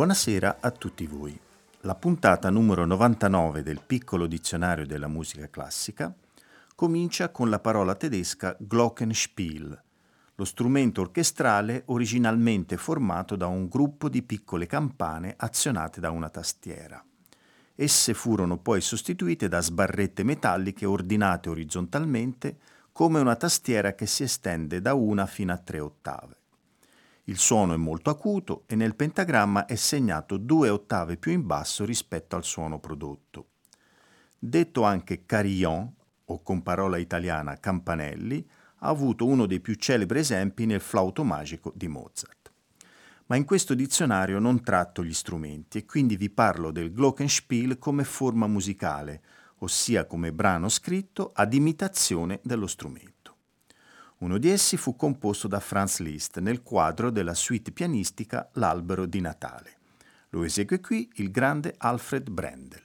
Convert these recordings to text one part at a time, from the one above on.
Buonasera a tutti voi. La puntata numero 99 del piccolo dizionario della musica classica comincia con la parola tedesca Glockenspiel, lo strumento orchestrale originalmente formato da un gruppo di piccole campane azionate da una tastiera. Esse furono poi sostituite da sbarrette metalliche ordinate orizzontalmente come una tastiera che si estende da una fino a tre ottave. Il suono è molto acuto e nel pentagramma è segnato due ottave più in basso rispetto al suono prodotto. Detto anche carillon, o con parola italiana campanelli, ha avuto uno dei più celebri esempi nel flauto magico di Mozart. Ma in questo dizionario non tratto gli strumenti e quindi vi parlo del Glockenspiel come forma musicale, ossia come brano scritto ad imitazione dello strumento. Uno di essi fu composto da Franz Liszt nel quadro della suite pianistica L'albero di Natale. Lo esegue qui il grande Alfred Brendel.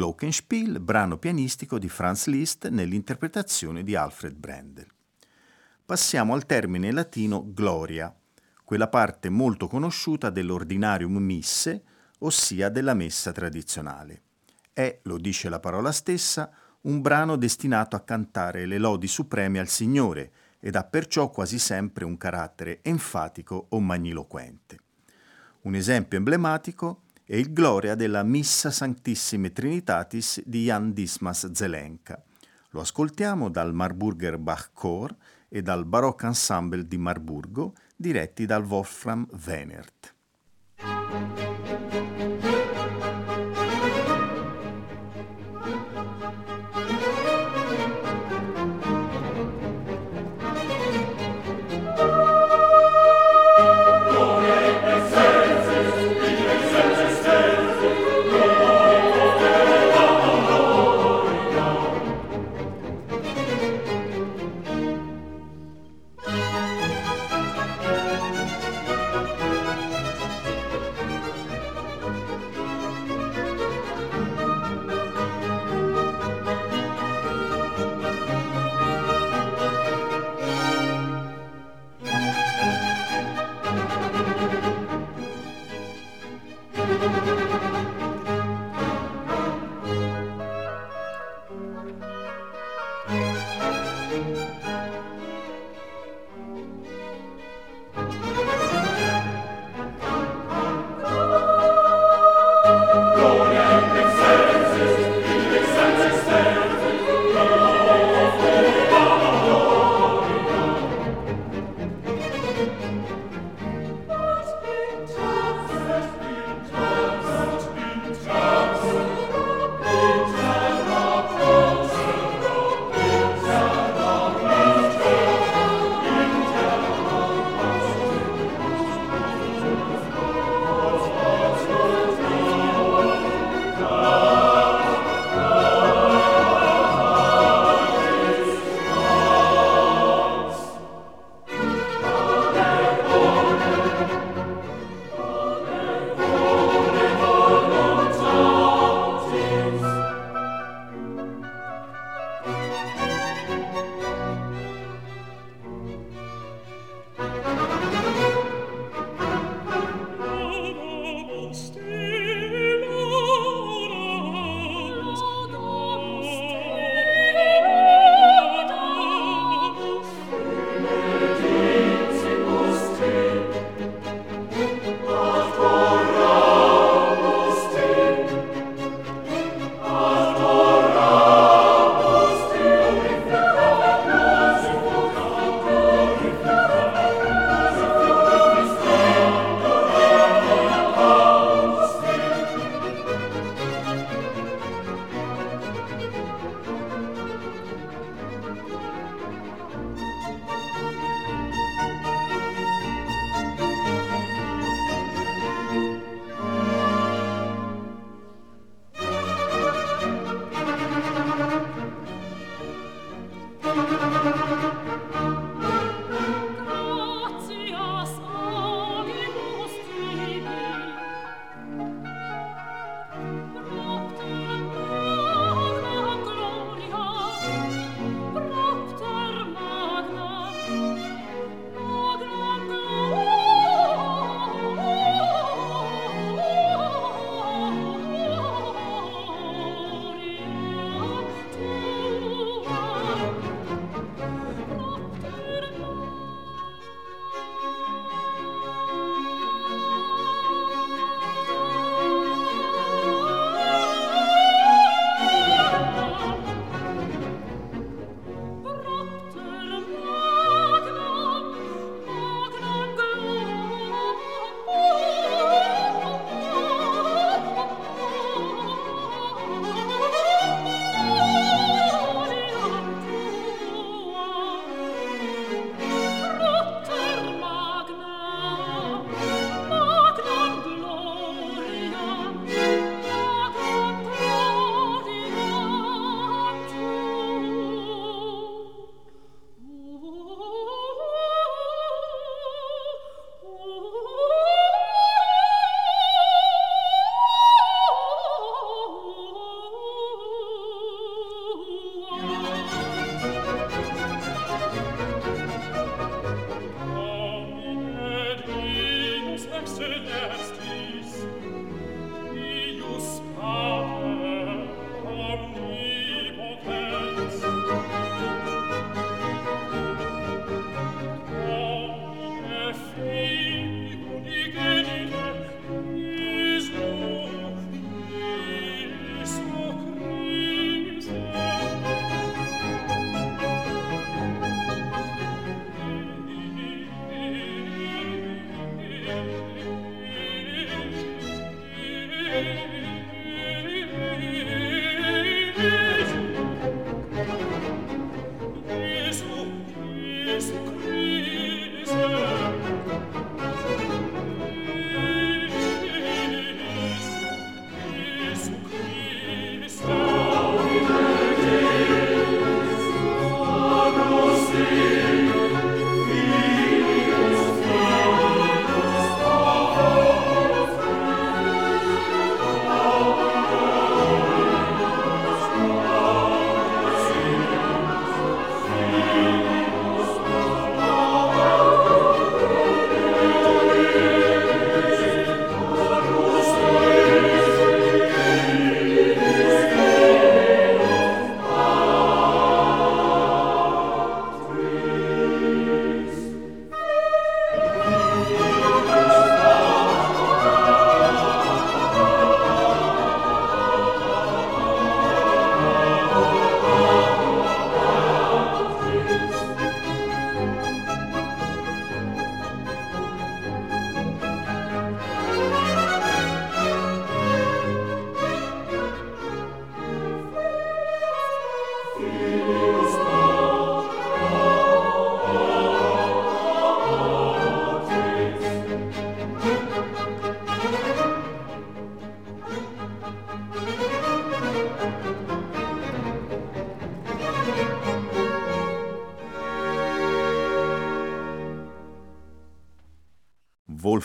Glockenspiel, brano pianistico di Franz Liszt nell'interpretazione di Alfred Brendel. Passiamo al termine latino gloria, quella parte molto conosciuta dell'ordinarium misse, ossia della messa tradizionale. È, lo dice la parola stessa, un brano destinato a cantare le lodi supreme al Signore ed ha perciò quasi sempre un carattere enfatico o magniloquente. Un esempio emblematico è il Gloria della Missa Sanctissime Trinitatis di Jan Dismas Zelenka. Lo ascoltiamo dal Marburger Bach Chor e dal Baroque Ensemble di Marburgo, diretti dal Wolfram Wenert.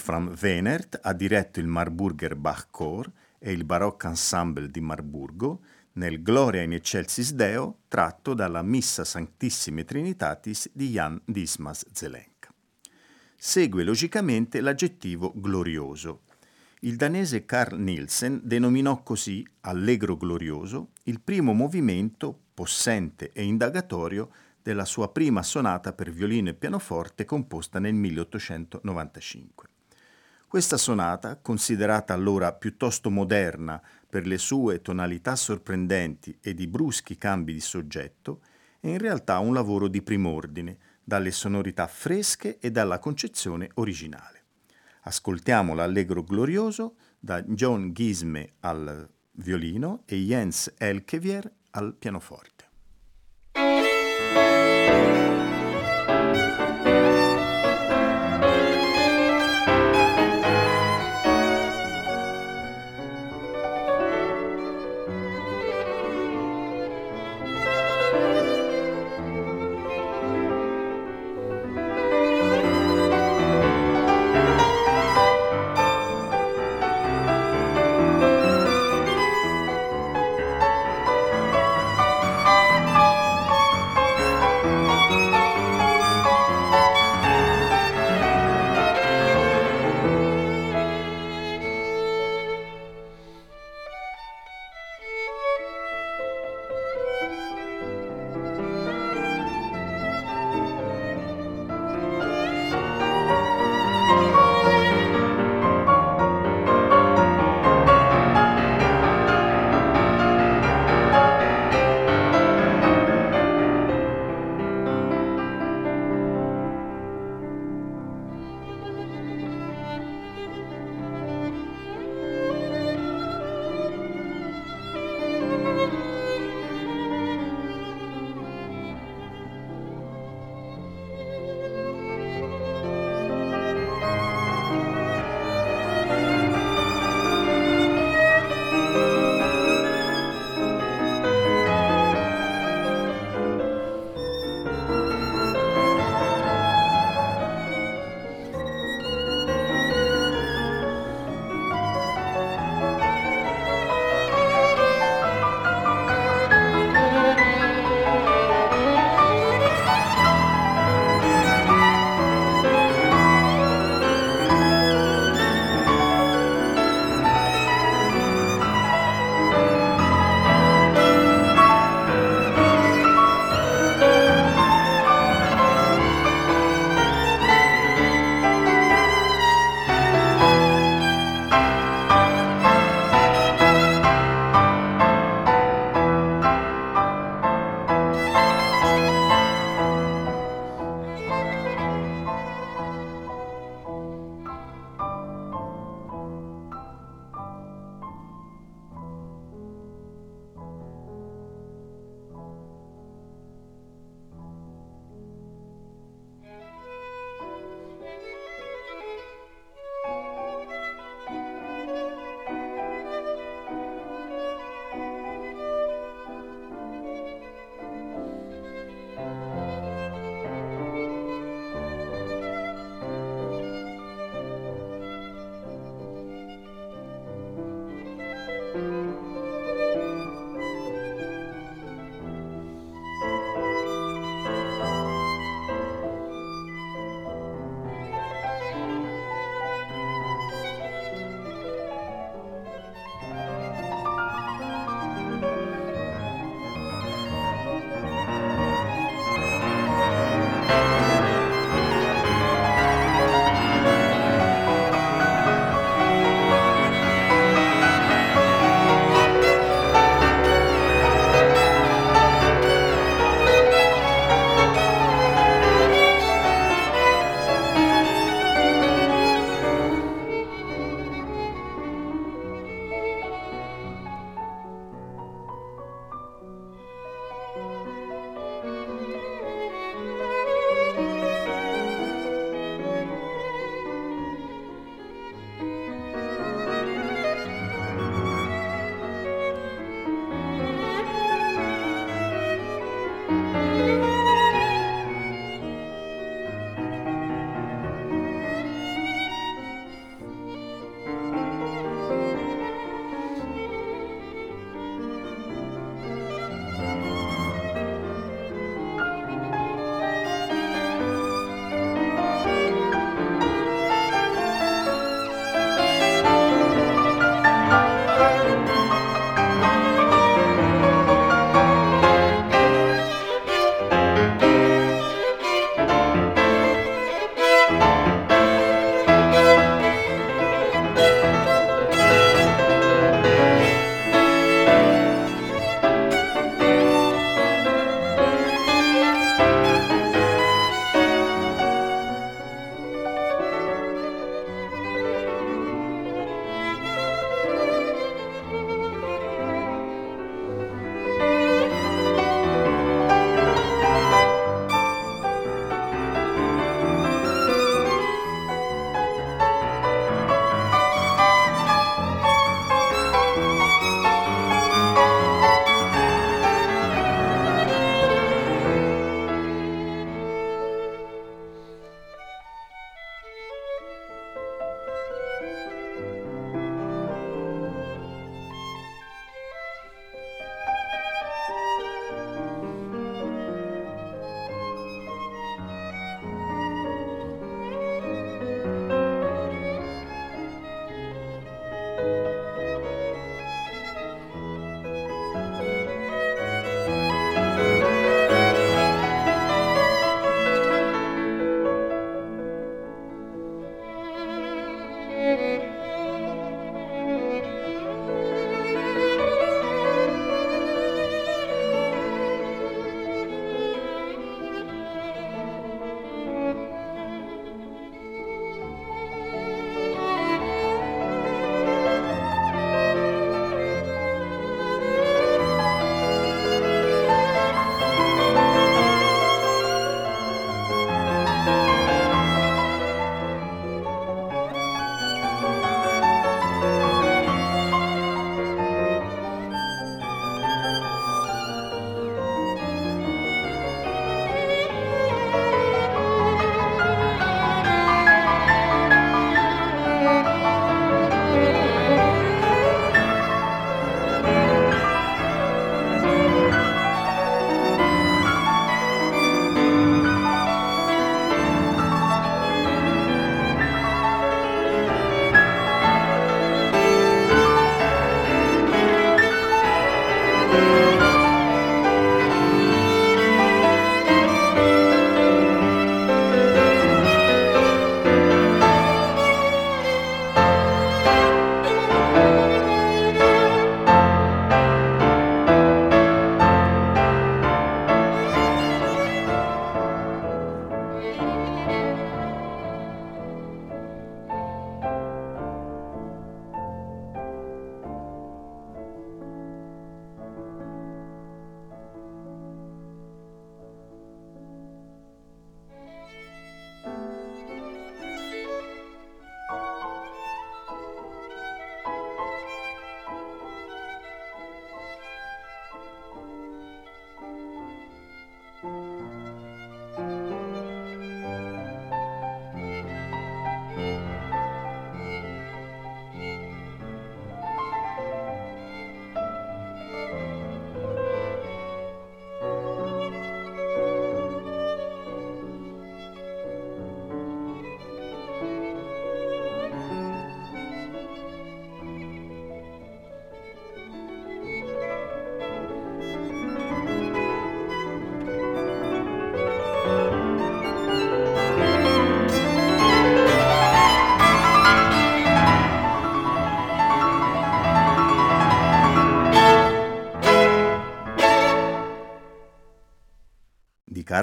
Wolfram Wehnert ha diretto il Marburger Bachchor e il Baroque Ensemble di Marburgo nel Gloria in Excelsis Deo tratto dalla Missa Sanctissime Trinitatis di Jan Dismas Zelenka. Segue logicamente l'aggettivo glorioso. Il danese Carl Nielsen denominò così, allegro glorioso, il primo movimento, possente e indagatorio, della sua prima sonata per violino e pianoforte composta nel 1895. Questa sonata, considerata allora piuttosto moderna per le sue tonalità sorprendenti e di bruschi cambi di soggetto, è in realtà un lavoro di prim'ordine, dalle sonorità fresche e dalla concezione originale. Ascoltiamo l'Allegro glorioso da John Gisme al violino e Jens Elkevier al pianoforte.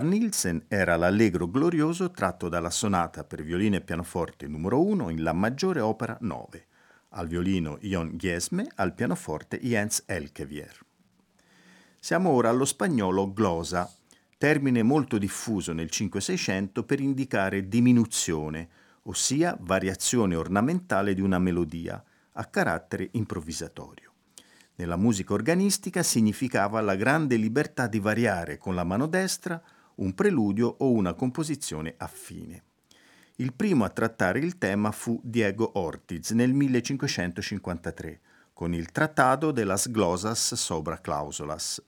Carl Nielsen era l'allegro glorioso tratto dalla sonata per violino e pianoforte numero 1 in La maggiore opera 9, al violino Ion Giesme, al pianoforte Jens Elkevier. Siamo ora allo spagnolo glosa, termine molto diffuso nel 5600 per indicare diminuzione, ossia variazione ornamentale di una melodia, a carattere improvvisatorio. Nella musica organistica significava la grande libertà di variare con la mano destra un preludio o una composizione affine. Il primo a trattare il tema fu Diego Ortiz nel 1553, con il Trattado de las Glosas sobre Clausolas,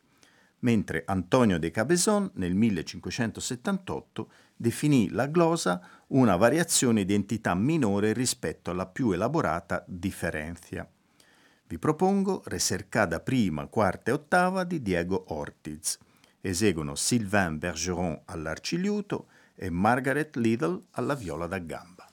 mentre Antonio de Cabezon nel 1578 definì la glosa una variazione di entità minore rispetto alla più elaborata differenzia. Vi propongo Recercada prima, quarta e ottava di Diego Ortiz. Eseguono Sylvain Bergeron all'arcigliuto e Margaret Liddell alla viola da gamba.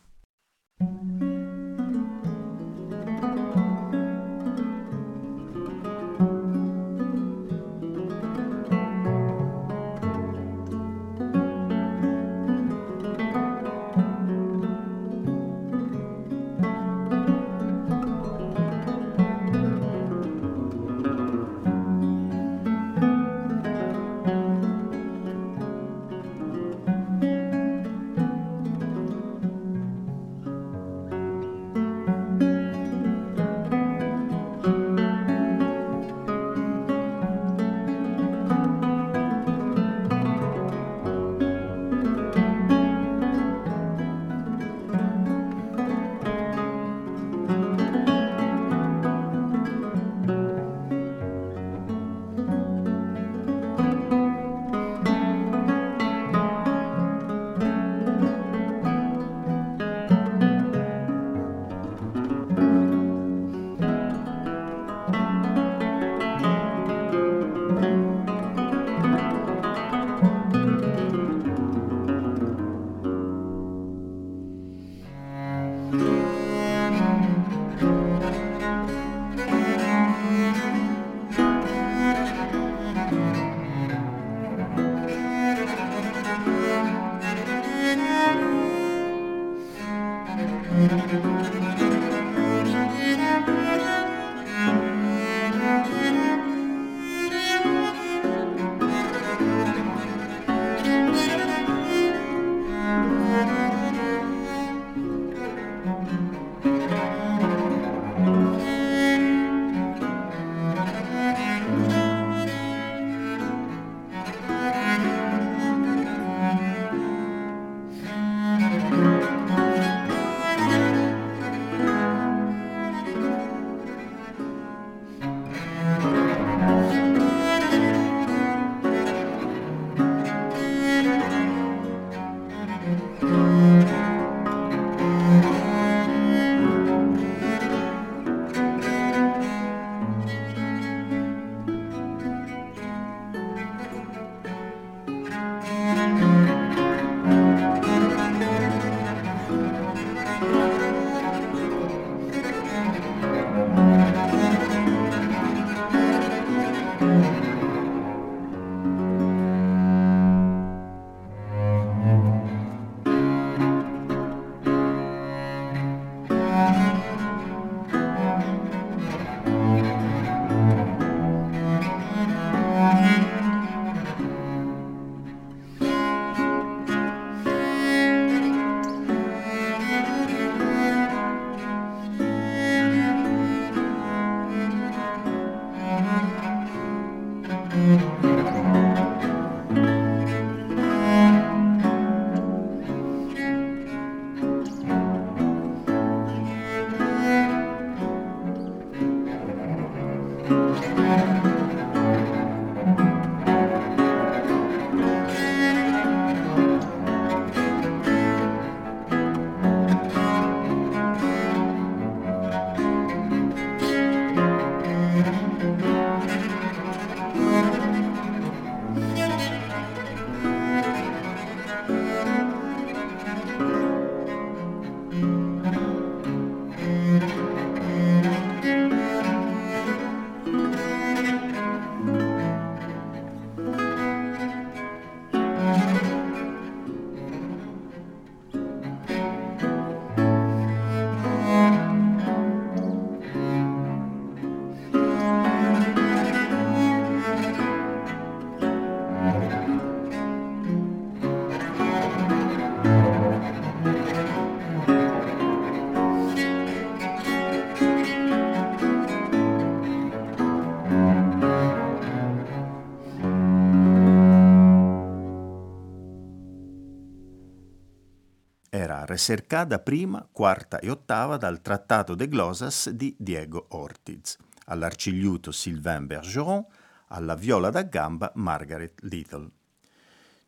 Recercada prima, quarta e ottava dal Trattato de Glosas di Diego Ortiz, all'arcigliuto Sylvain Bergeron, alla viola da gamba Margaret Little.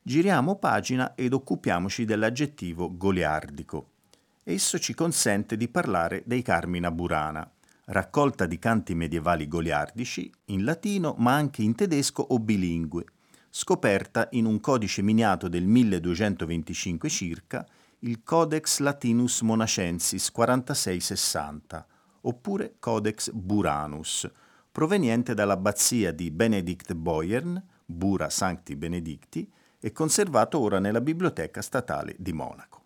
Giriamo pagina ed occupiamoci dell'aggettivo goliardico. Esso ci consente di parlare dei Carmina Burana, raccolta di canti medievali goliardici in latino ma anche in tedesco o bilingue, scoperta in un codice miniato del 1225 circa, il Codex Latinus Monacensis 4660, oppure Codex Buranus, proveniente dall'abbazia di Benedict Boyern, Bura Sancti Benedicti, e conservato ora nella Biblioteca Statale di Monaco.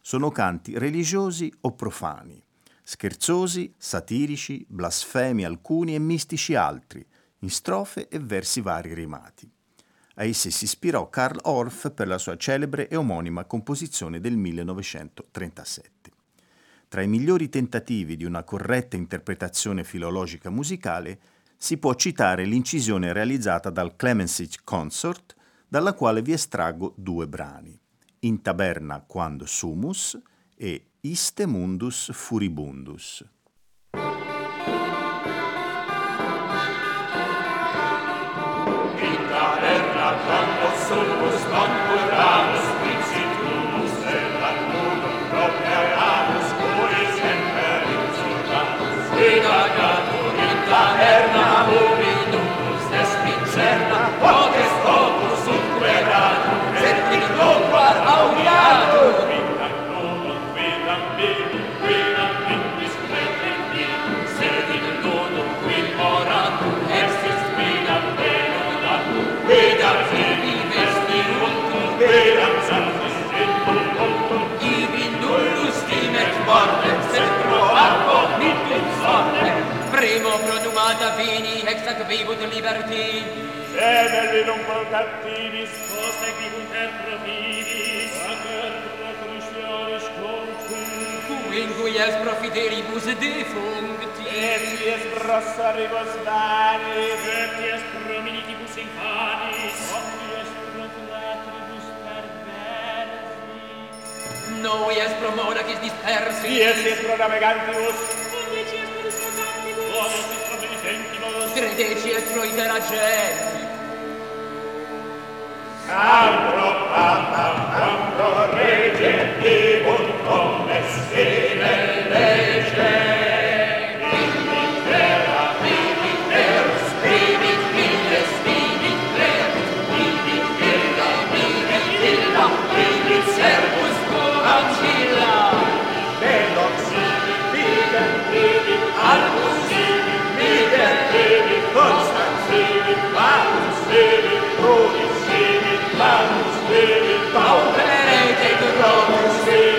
Sono canti religiosi o profani, scherzosi, satirici, blasfemi alcuni e mistici altri, in strofe e versi vari rimati. A essi si ispirò Karl Orff per la sua celebre e omonima composizione del 1937. Tra i migliori tentativi di una corretta interpretazione filologica musicale si può citare l'incisione realizzata dal Clemensich Consort dalla quale vi estraggo due brani, In taberna quando sumus e Iste mundus furibundus. Vega senza fini, ex ac vivut liberti. Sedelvi non col cattivis, prosegui un terro vivis, acer protrustionis contum. Cui in cui es profiteribus defuncti. Et ies brassaribus varis, et ies prominitibus infanis, omnies protratribus perversi. Noi es pro monacis dispersi, ies ies pro navegantibus, crederci e troite la gente. Cambro, papa, cambro, regentivo, come stile legge. Bouwt een rijtje de grote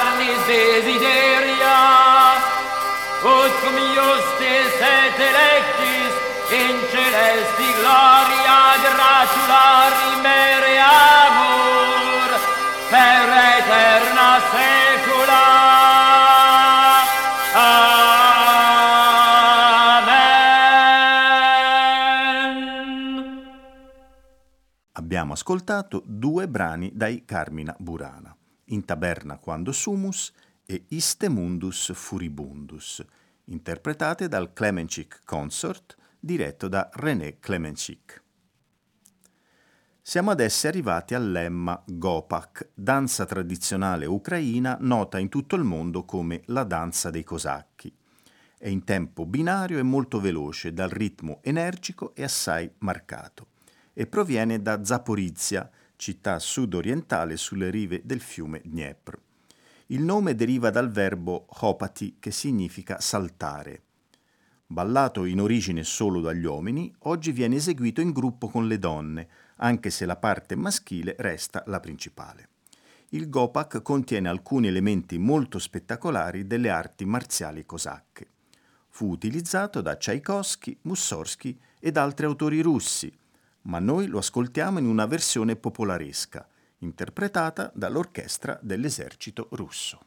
carnis desideria, ut cum iustis et electis in celesti gloria gratulari mereamur per eterna secula. Abbiamo ascoltato due brani dai Carmina Burana, In taberna quando sumus e Iste mundus furibundus, interpretate dal Clemencic Consort, diretto da René Clemencic. Siamo adesso arrivati al lemma Gopak, danza tradizionale ucraina nota in tutto il mondo come la danza dei cosacchi. È in tempo binario e molto veloce, dal ritmo energico e assai marcato, e proviene da Zaporizia, città sud-orientale sulle rive del fiume Dniepr. Il nome deriva dal verbo hopati, che significa saltare. Ballato in origine solo dagli uomini, oggi viene eseguito in gruppo con le donne, anche se la parte maschile resta la principale. Il Gopak contiene alcuni elementi molto spettacolari delle arti marziali cosacche. Fu utilizzato da Tchaikovsky, Mussorgsky ed altri autori russi, ma noi lo ascoltiamo in una versione popolaresca, interpretata dall'orchestra dell'esercito russo.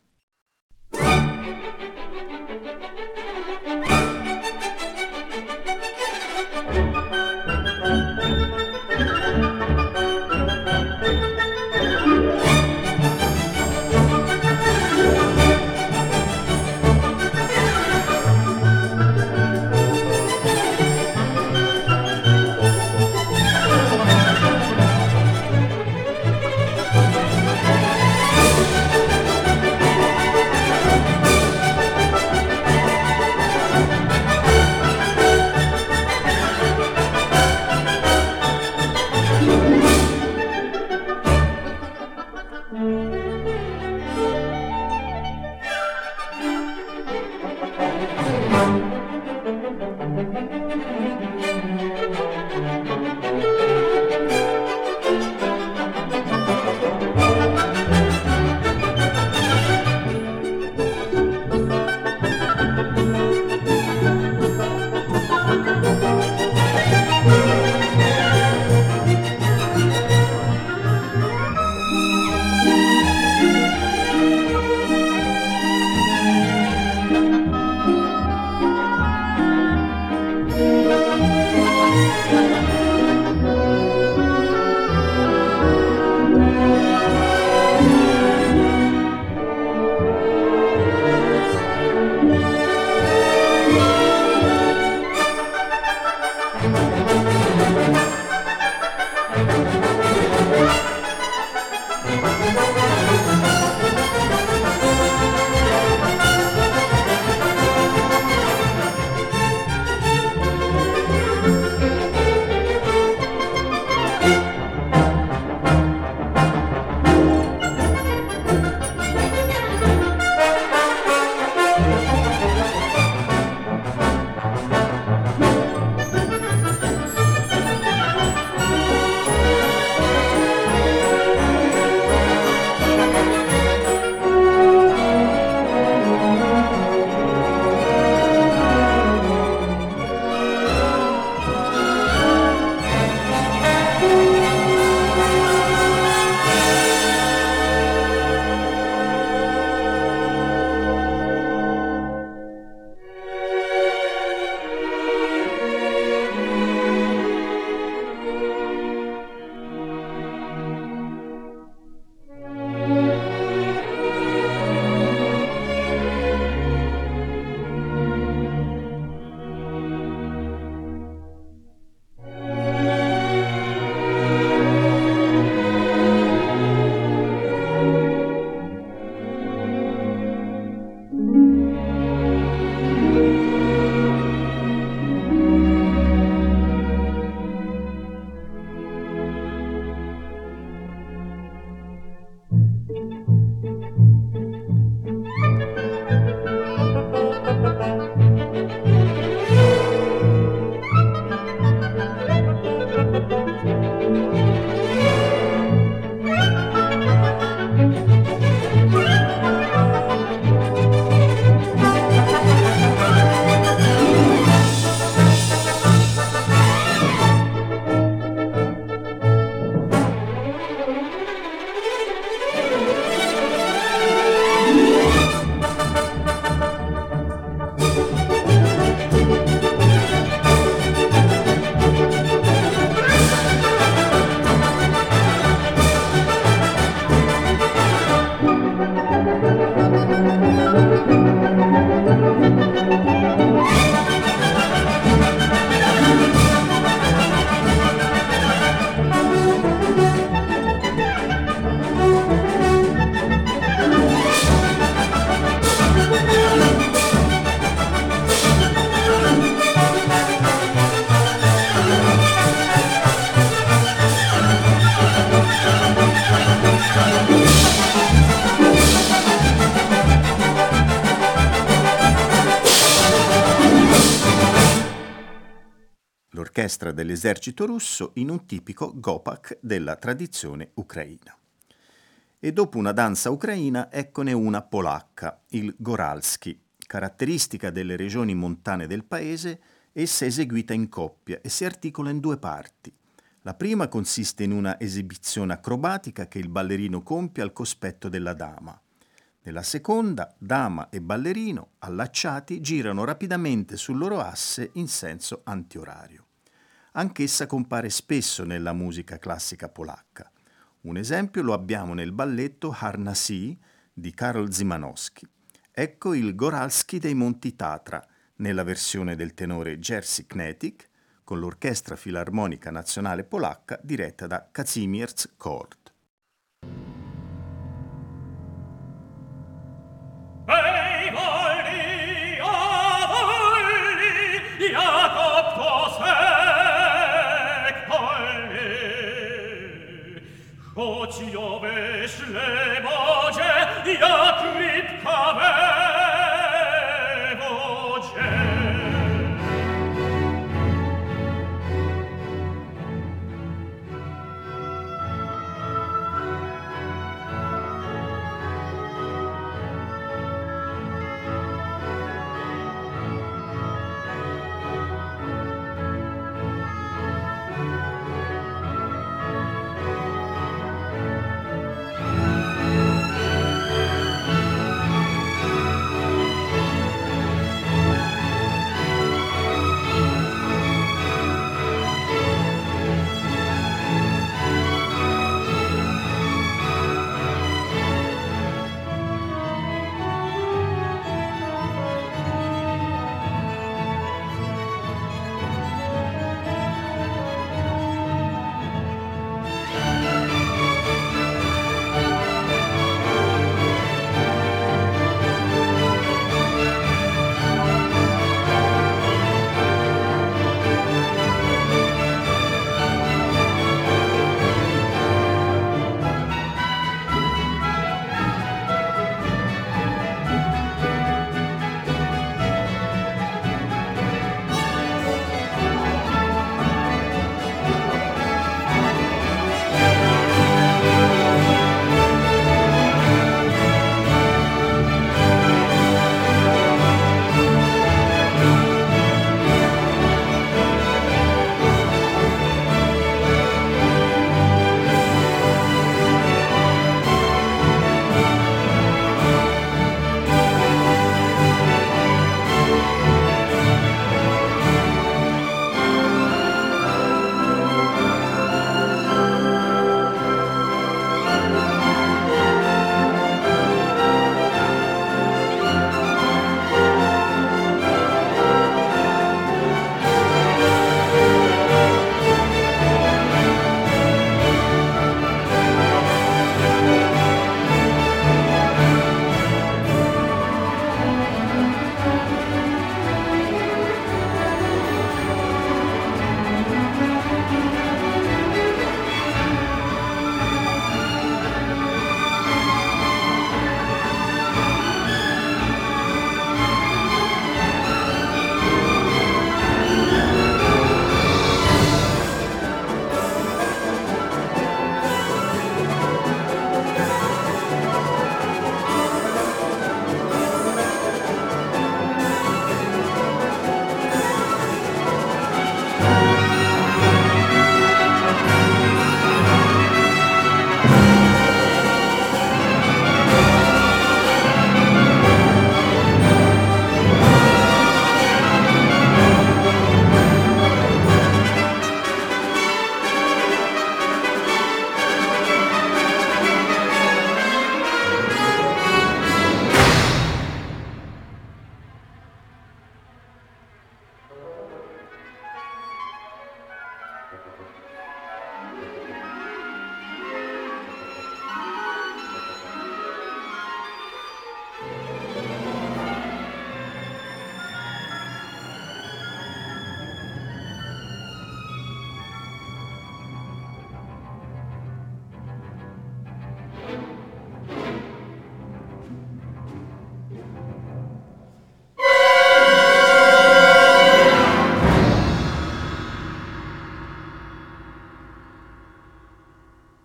Dell'esercito russo in un tipico gopak della tradizione ucraina. E dopo una danza ucraina, eccone una polacca, il Goralski, caratteristica delle regioni montane del paese, essa è eseguita in coppia e si articola in due parti. La prima consiste in una esibizione acrobatica che il ballerino compie al cospetto della dama. Nella seconda, dama e ballerino, allacciati, girano rapidamente sul loro asse in senso antiorario. Anch'essa compare spesso nella musica classica polacca. Un esempio lo abbiamo nel balletto Harnassi di Karol Zimanowski. Ecco il Goralski dei Monti Tatra, nella versione del tenore Jerzy Knetik, con l'Orchestra Filarmonica Nazionale Polacca diretta da Kazimierz Kord. Ei Oci ove le bođe, ja tripka ve,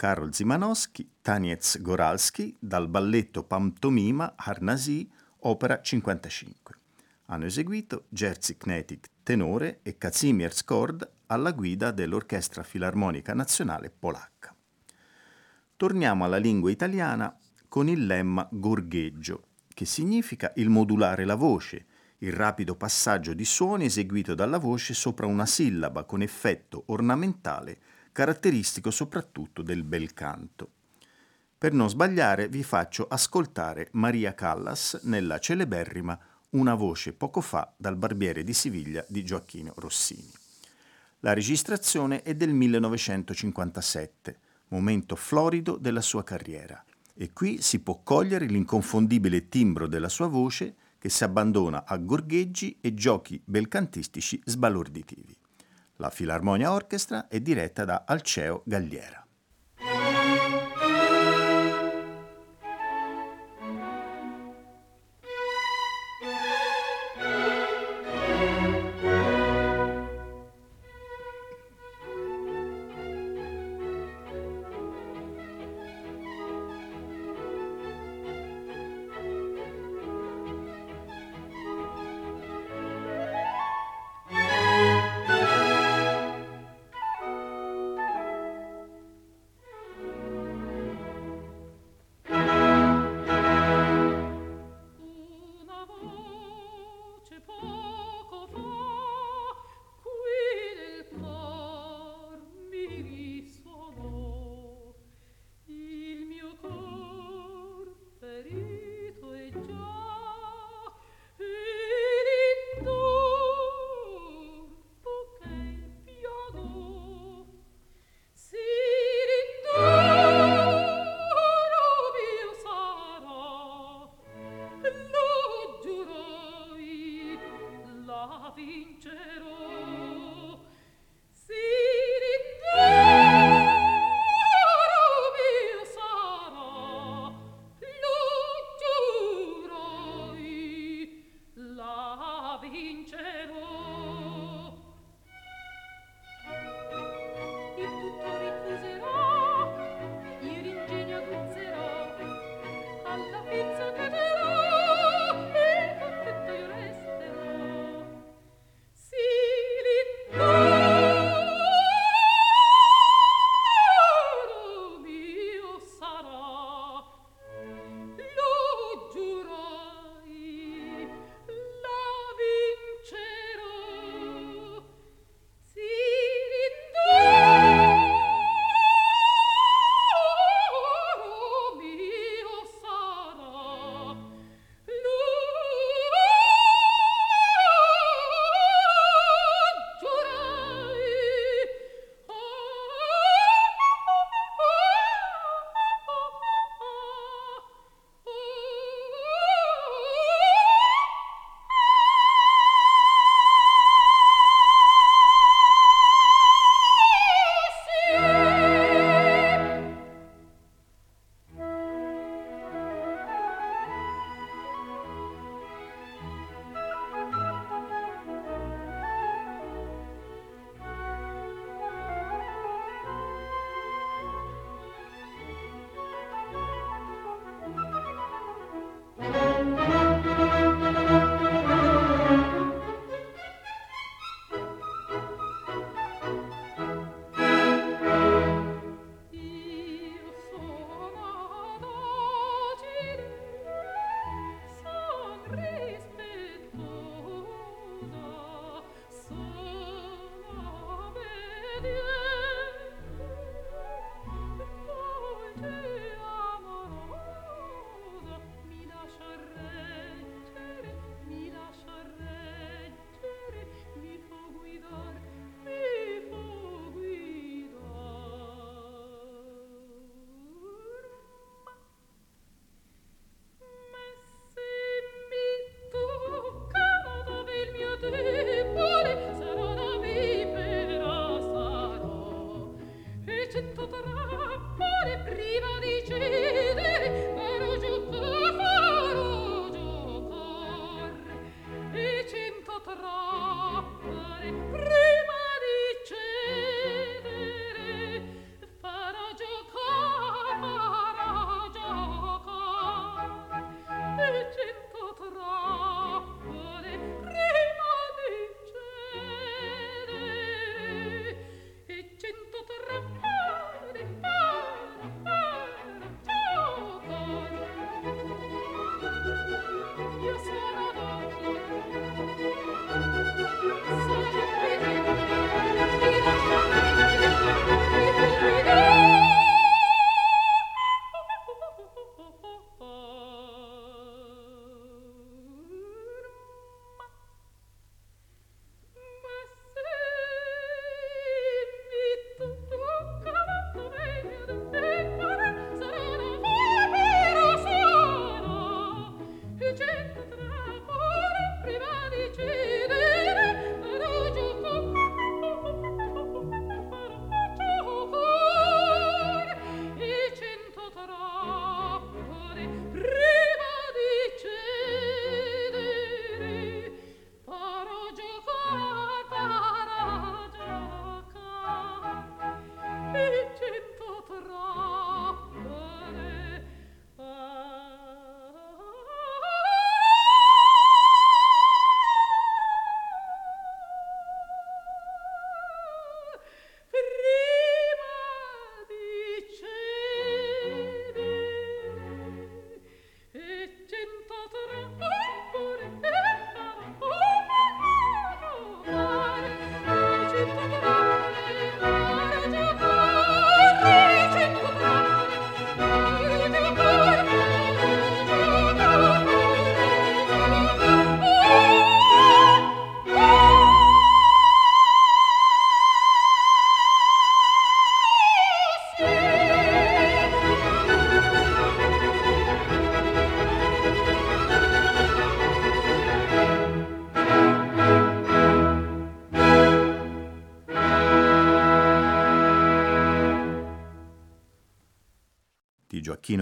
Karol Zimanowski, Taniec Goralski, dal balletto Pantomima Harnasi, opera 55. Hanno eseguito Jerzy Knetik, tenore, e Kazimierz Kord alla guida dell'Orchestra Filarmonica Nazionale Polacca. Torniamo alla lingua italiana con il lemma gorgheggio, che significa il modulare la voce, il rapido passaggio di suoni eseguito dalla voce sopra una sillaba con effetto ornamentale caratteristico soprattutto del bel canto. Per non sbagliare vi faccio ascoltare Maria Callas nella celeberrima Una voce poco fa dal barbiere di Siviglia di Gioacchino Rossini. La registrazione è del 1957, momento florido della sua carriera, e qui si può cogliere l'inconfondibile timbro della sua voce che si abbandona a gorgheggi e giochi belcantistici sbalorditivi. La Filarmonia Orchestra è diretta da Alceo Galliera.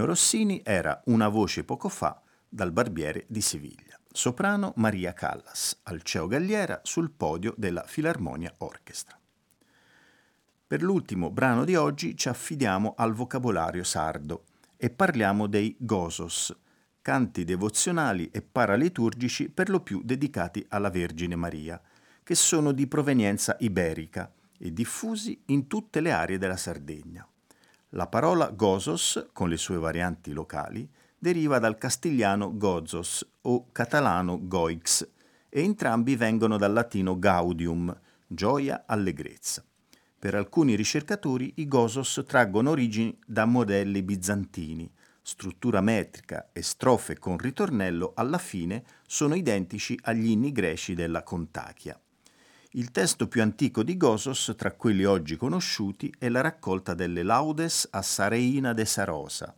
Rossini era Una voce poco fa dal Barbiere di Siviglia. Soprano Maria Callas, Alceo Galliera sul podio della Filarmonia Orchestra. Per l'ultimo brano di oggi ci affidiamo al vocabolario sardo e parliamo dei gozos, canti devozionali e paraliturgici per lo più dedicati alla Vergine Maria, che sono di provenienza iberica e diffusi in tutte le aree della Sardegna. La parola gozos, con le sue varianti locali, deriva dal castigliano gozos o catalano goix e entrambi vengono dal latino gaudium, gioia, allegrezza. Per alcuni ricercatori i gozos traggono origini da modelli bizantini, struttura metrica e strofe con ritornello alla fine sono identici agli inni greci della Contachia. Il testo più antico di Gosos, tra quelli oggi conosciuti, è la raccolta delle Laudes a Sareina de Sarosa,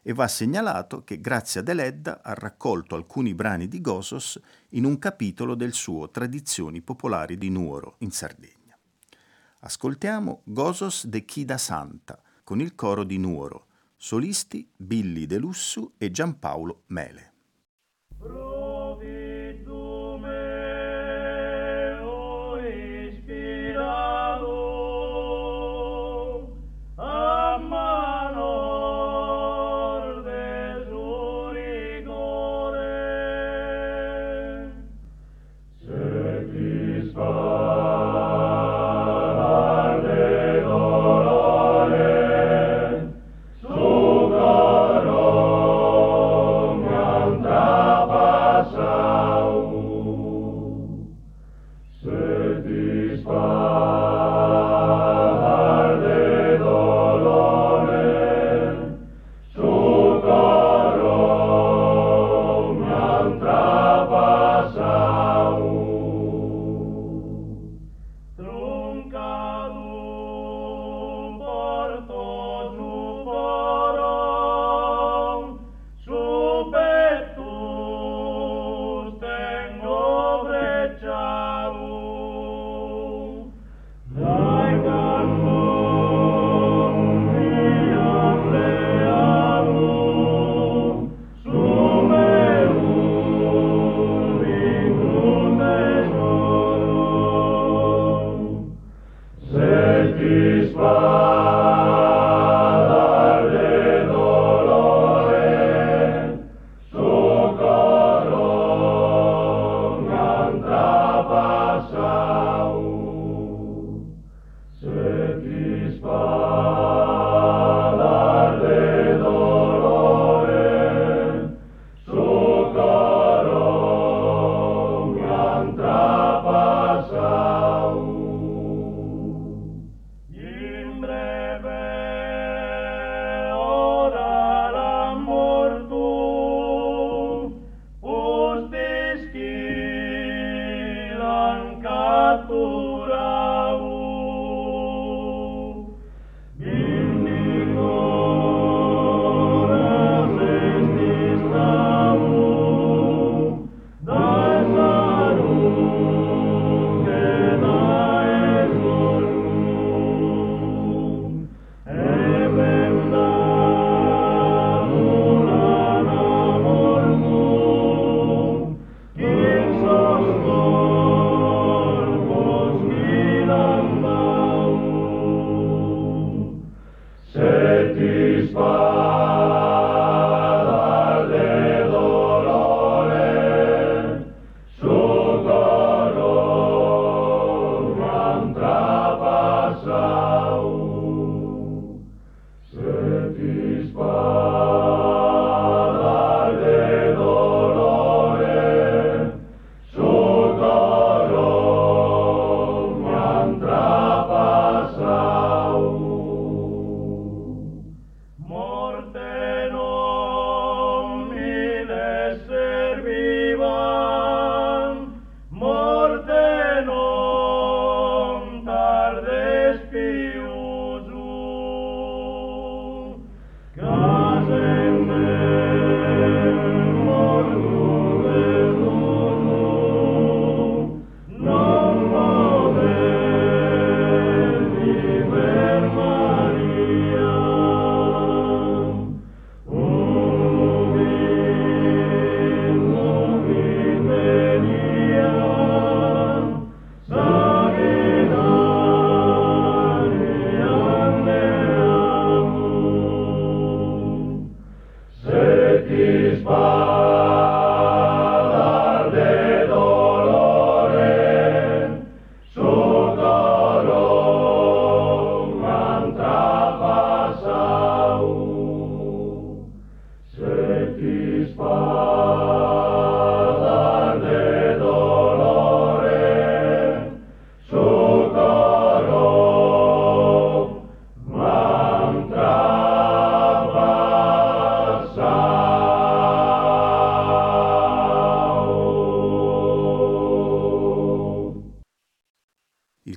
e va segnalato che Grazia Deledda ha raccolto alcuni brani di Gosos in un capitolo del suo Tradizioni popolari di Nuoro, in Sardegna. Ascoltiamo Gosos de Chida Santa, con il coro di Nuoro, solisti Billy De Lussu e Giampaolo Mele.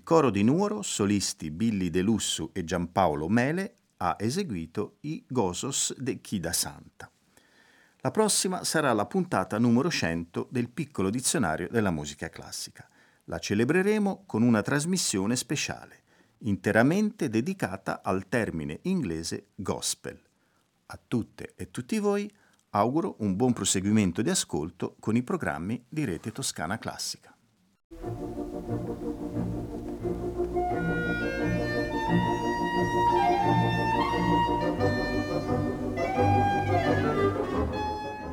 Coro di Nuoro, solisti Billy De Lussu e Giampaolo Mele, ha eseguito i Gosos de Chida Santa. La prossima sarà la puntata numero 100 del piccolo dizionario della musica classica. La celebreremo con una trasmissione speciale, interamente dedicata al termine inglese gospel. A tutte e tutti voi auguro un buon proseguimento di ascolto con i programmi di Rete Toscana Classica.